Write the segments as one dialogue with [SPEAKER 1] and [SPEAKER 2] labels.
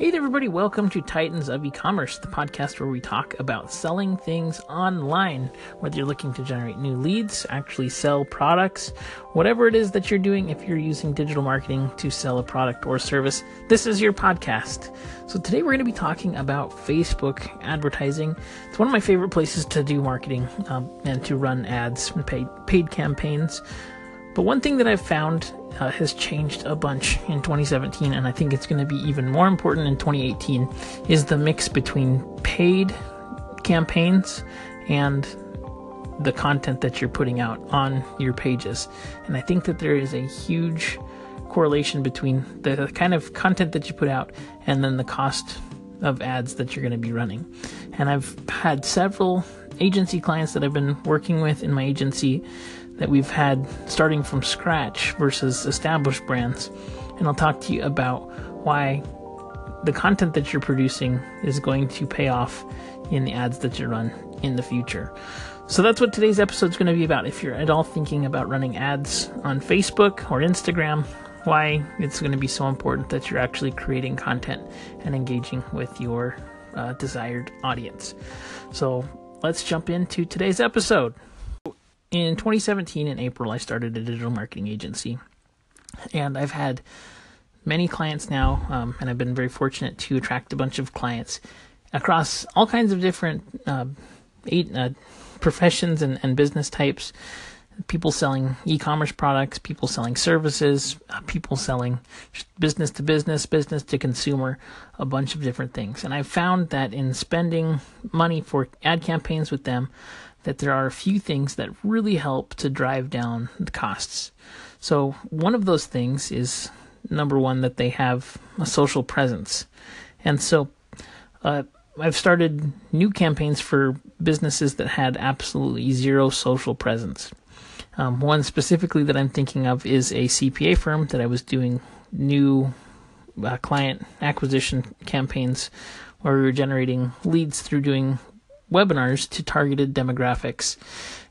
[SPEAKER 1] Hey everybody. Welcome to Titans of E-commerce, the podcast where we talk about selling things online. Whether you're looking to generate new leads, actually sell products, whatever it is that you're doing, if you're using digital marketing to sell a product or service, this is your podcast. So today we're going to be talking about Facebook advertising. It's one of my favorite places to do marketing um, and to run ads and paid campaigns. But one thing that I've found uh, has changed a bunch in 2017, and I think it's going to be even more important in 2018, is the mix between paid campaigns and the content that you're putting out on your pages. And I think that there is a huge correlation between the kind of content that you put out and then the cost of ads that you're going to be running. And I've had several agency clients that I've been working with in my agency that we've had starting from scratch versus established brands. And I'll talk to you about why the content that you're producing is going to pay off in the ads that you run in the future. So that's what today's episode is going to be about. If you're at all thinking about running ads on Facebook or Instagram, why it's going to be so important that you're actually creating content and engaging with your uh, desired audience. So let's jump into today's episode in 2017 in April, I started a digital marketing agency, and I've had many clients now, um, and I've been very fortunate to attract a bunch of clients across all kinds of different uh, eight, uh, professions and, and business types. People selling e-commerce products, people selling services, uh, people selling business to business, business to consumer, a bunch of different things. And I've found that in spending money for ad campaigns with them, that there are a few things that really help to drive down the costs. So, one of those things is number one, that they have a social presence. And so, uh, I've started new campaigns for businesses that had absolutely zero social presence. Um, one specifically that I'm thinking of is a CPA firm that I was doing new uh, client acquisition campaigns where we were generating leads through doing webinars to targeted demographics.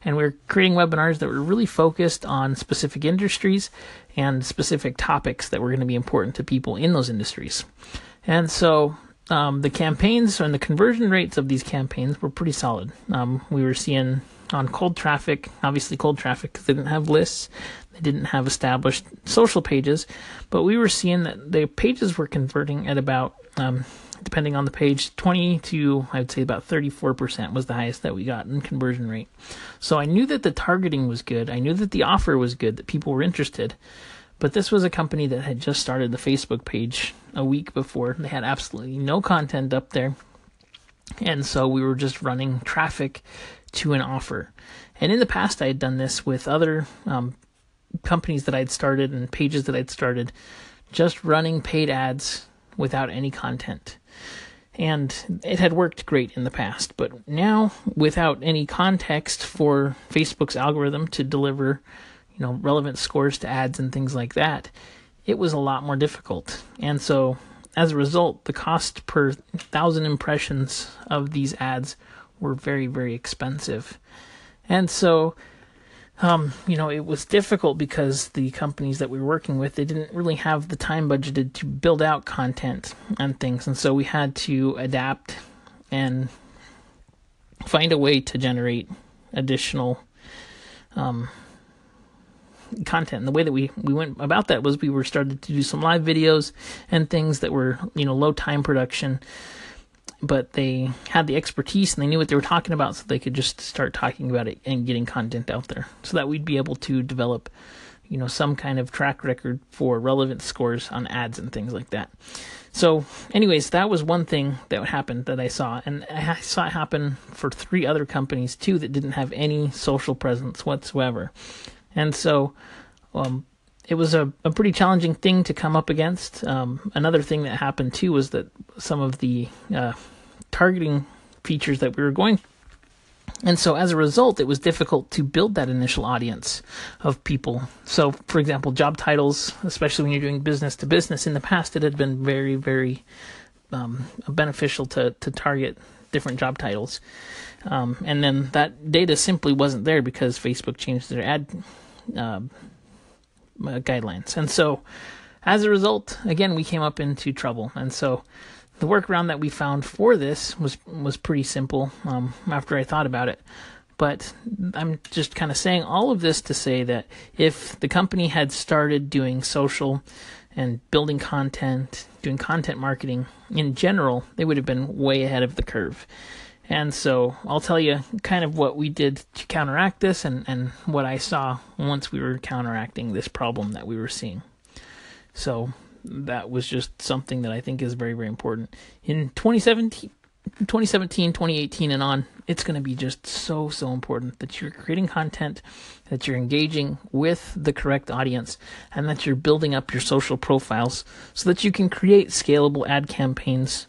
[SPEAKER 1] And we're creating webinars that were really focused on specific industries and specific topics that were going to be important to people in those industries. And so um, the campaigns and the conversion rates of these campaigns were pretty solid. Um, we were seeing on cold traffic, obviously cold traffic because they didn't have lists, they didn't have established social pages, but we were seeing that the pages were converting at about um, depending on the page, 20 to I would say about 34% was the highest that we got in conversion rate. So I knew that the targeting was good. I knew that the offer was good, that people were interested. But this was a company that had just started the Facebook page a week before. They had absolutely no content up there. And so we were just running traffic to an offer. And in the past, I had done this with other um, companies that I'd started and pages that I'd started, just running paid ads without any content. And it had worked great in the past, but now without any context for Facebook's algorithm to deliver, you know, relevant scores to ads and things like that, it was a lot more difficult. And so as a result, the cost per thousand impressions of these ads were very, very expensive. And so um, you know, it was difficult because the companies that we were working with, they didn't really have the time budgeted to build out content and things. And so we had to adapt and find a way to generate additional um, content. And the way that we, we went about that was we were started to do some live videos and things that were, you know, low time production but they had the expertise and they knew what they were talking about, so they could just start talking about it and getting content out there, so that we'd be able to develop, you know, some kind of track record for relevant scores on ads and things like that. So, anyways, that was one thing that happened that I saw, and I saw it happen for three other companies too that didn't have any social presence whatsoever, and so. Um, it was a, a pretty challenging thing to come up against. Um, another thing that happened too was that some of the uh, targeting features that we were going and so as a result, it was difficult to build that initial audience of people. So, for example, job titles, especially when you're doing business to business, in the past it had been very, very um, beneficial to, to target different job titles. Um, and then that data simply wasn't there because Facebook changed their ad uh, uh, guidelines. And so as a result, again, we came up into trouble. And so the workaround that we found for this was was pretty simple um, after I thought about it. But I'm just kind of saying all of this to say that if the company had started doing social and building content, doing content marketing in general, they would have been way ahead of the curve. And so I'll tell you kind of what we did to counteract this and, and what I saw once we were counteracting this problem that we were seeing. So that was just something that I think is very, very important. In 2017, 2017, 2018, and on, it's going to be just so, so important that you're creating content, that you're engaging with the correct audience, and that you're building up your social profiles so that you can create scalable ad campaigns.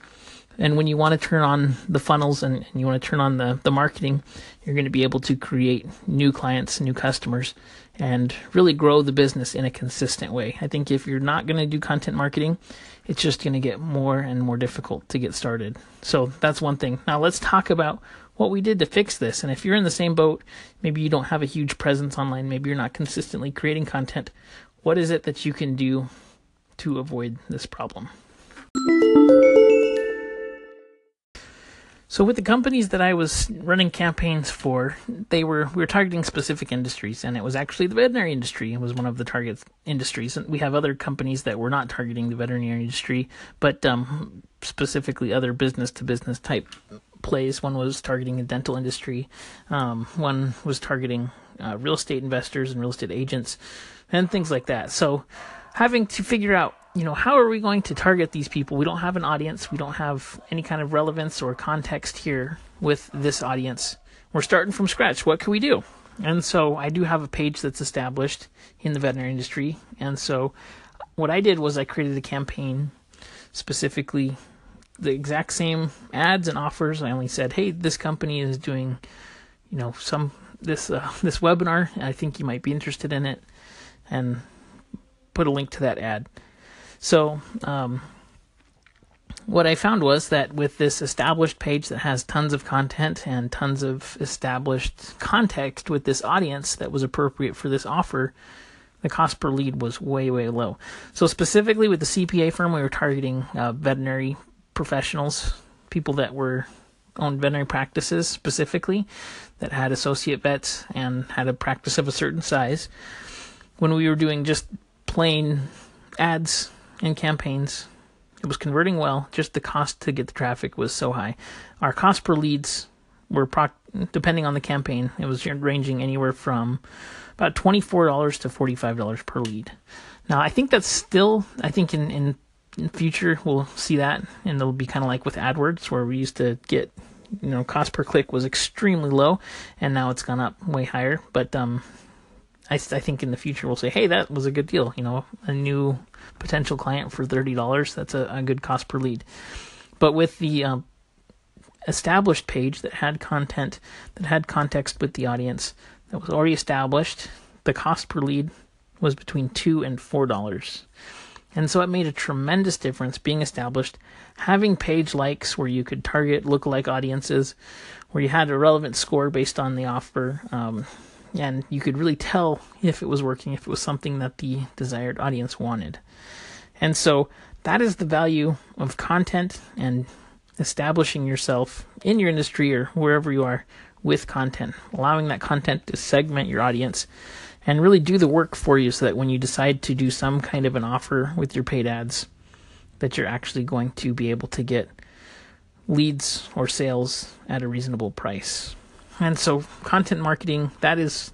[SPEAKER 1] And when you want to turn on the funnels and, and you want to turn on the, the marketing, you're going to be able to create new clients, new customers, and really grow the business in a consistent way. I think if you're not going to do content marketing, it's just going to get more and more difficult to get started. So that's one thing. Now let's talk about what we did to fix this. And if you're in the same boat, maybe you don't have a huge presence online, maybe you're not consistently creating content, what is it that you can do to avoid this problem? So with the companies that I was running campaigns for, they were we were targeting specific industries, and it was actually the veterinary industry. Was one of the target industries, and we have other companies that were not targeting the veterinary industry, but um, specifically other business to business type plays. One was targeting the dental industry, um, one was targeting uh, real estate investors and real estate agents, and things like that. So having to figure out you know, how are we going to target these people? We don't have an audience. We don't have any kind of relevance or context here with this audience. We're starting from scratch. What can we do? And so I do have a page that's established in the veterinary industry. And so what I did was I created a campaign specifically the exact same ads and offers. I only said, "Hey, this company is doing, you know, some this uh, this webinar. I think you might be interested in it." And put a link to that ad. So, um, what I found was that with this established page that has tons of content and tons of established context with this audience that was appropriate for this offer, the cost per lead was way, way low. So, specifically with the CPA firm, we were targeting uh, veterinary professionals, people that were owned veterinary practices specifically, that had associate vets and had a practice of a certain size. When we were doing just plain ads and campaigns. It was converting well, just the cost to get the traffic was so high. Our cost per leads were, depending on the campaign, it was ranging anywhere from about $24 to $45 per lead. Now, I think that's still, I think in, in, in future we'll see that, and it'll be kind of like with AdWords, where we used to get, you know, cost per click was extremely low, and now it's gone up way higher. But um, I, I think in the future we'll say, hey, that was a good deal. You know, a new potential client for thirty dollars. That's a, a, good cost per lead. But with the um, established page that had content, that had context with the audience, that was already established, the cost per lead was between two and four dollars. And so it made a tremendous difference being established, having page likes where you could target lookalike audiences, where you had a relevant score based on the offer, um, and you could really tell if it was working, if it was something that the desired audience wanted. And so that is the value of content and establishing yourself in your industry or wherever you are with content, allowing that content to segment your audience and really do the work for you so that when you decide to do some kind of an offer with your paid ads, that you're actually going to be able to get leads or sales at a reasonable price. And so content marketing, that is,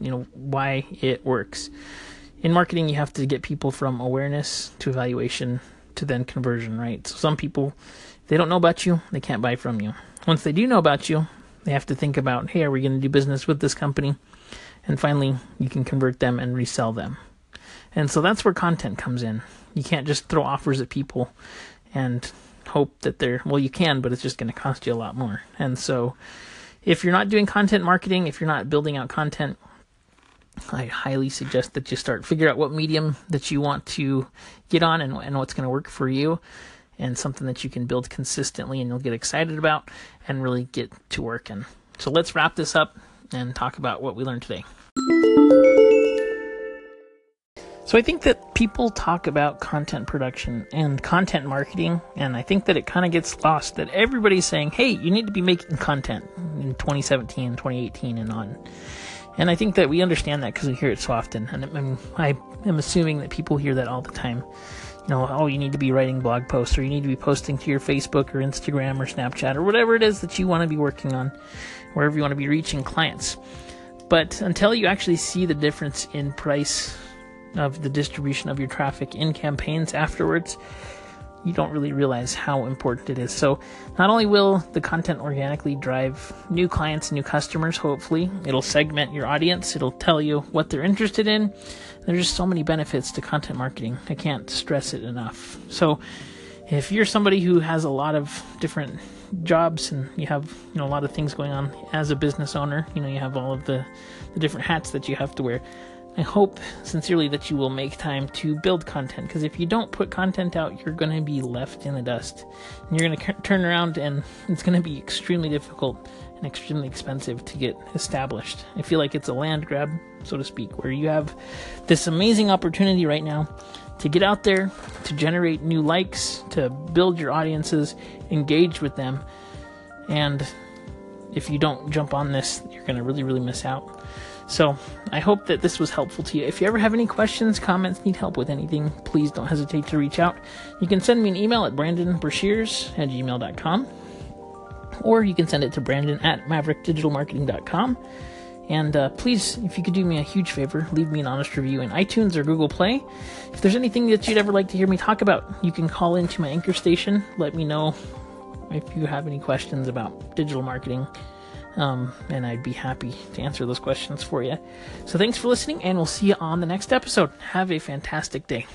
[SPEAKER 1] you know, why it works. In marketing, you have to get people from awareness to evaluation to then conversion, right? So some people, they don't know about you, they can't buy from you. Once they do know about you, they have to think about, hey, are we going to do business with this company? And finally, you can convert them and resell them. And so that's where content comes in. You can't just throw offers at people and hope that they're, well, you can, but it's just going to cost you a lot more. And so if you're not doing content marketing, if you're not building out content, I highly suggest that you start figure out what medium that you want to get on and, and what's going to work for you and something that you can build consistently and you'll get excited about and really get to work and so let's wrap this up and talk about what we learned today So I think that people talk about content production and content marketing, and I think that it kind of gets lost that everybody's saying, hey, you need to be making content in 2017, 2018, and on. And I think that we understand that because we hear it so often. And I, mean, I am assuming that people hear that all the time. You know, oh, you need to be writing blog posts, or you need to be posting to your Facebook or Instagram or Snapchat or whatever it is that you want to be working on, wherever you want to be reaching clients. But until you actually see the difference in price of the distribution of your traffic in campaigns afterwards, you don't really realize how important it is. So, not only will the content organically drive new clients, and new customers, hopefully, it'll segment your audience, it'll tell you what they're interested in. There's just so many benefits to content marketing. I can't stress it enough. So, if you're somebody who has a lot of different jobs and you have you know a lot of things going on as a business owner you know you have all of the the different hats that you have to wear I hope sincerely that you will make time to build content because if you don't put content out, you're going to be left in the dust. And you're going to turn around and it's going to be extremely difficult and extremely expensive to get established. I feel like it's a land grab, so to speak, where you have this amazing opportunity right now to get out there, to generate new likes, to build your audiences, engage with them. And if you don't jump on this, you're going to really, really miss out. So I hope that this was helpful to you. If you ever have any questions, comments, need help with anything, please don't hesitate to reach out. You can send me an email at brandonbrashears at gmail.com or you can send it to brandon at maverickdigitalmarketing.com. And uh, please, if you could do me a huge favor, leave me an honest review in iTunes or Google Play. If there's anything that you'd ever like to hear me talk about, you can call into my anchor station. Let me know if you have any questions about digital marketing um, and I'd be happy to answer those questions for you. So thanks for listening, and we'll see you on the next episode. Have a fantastic day.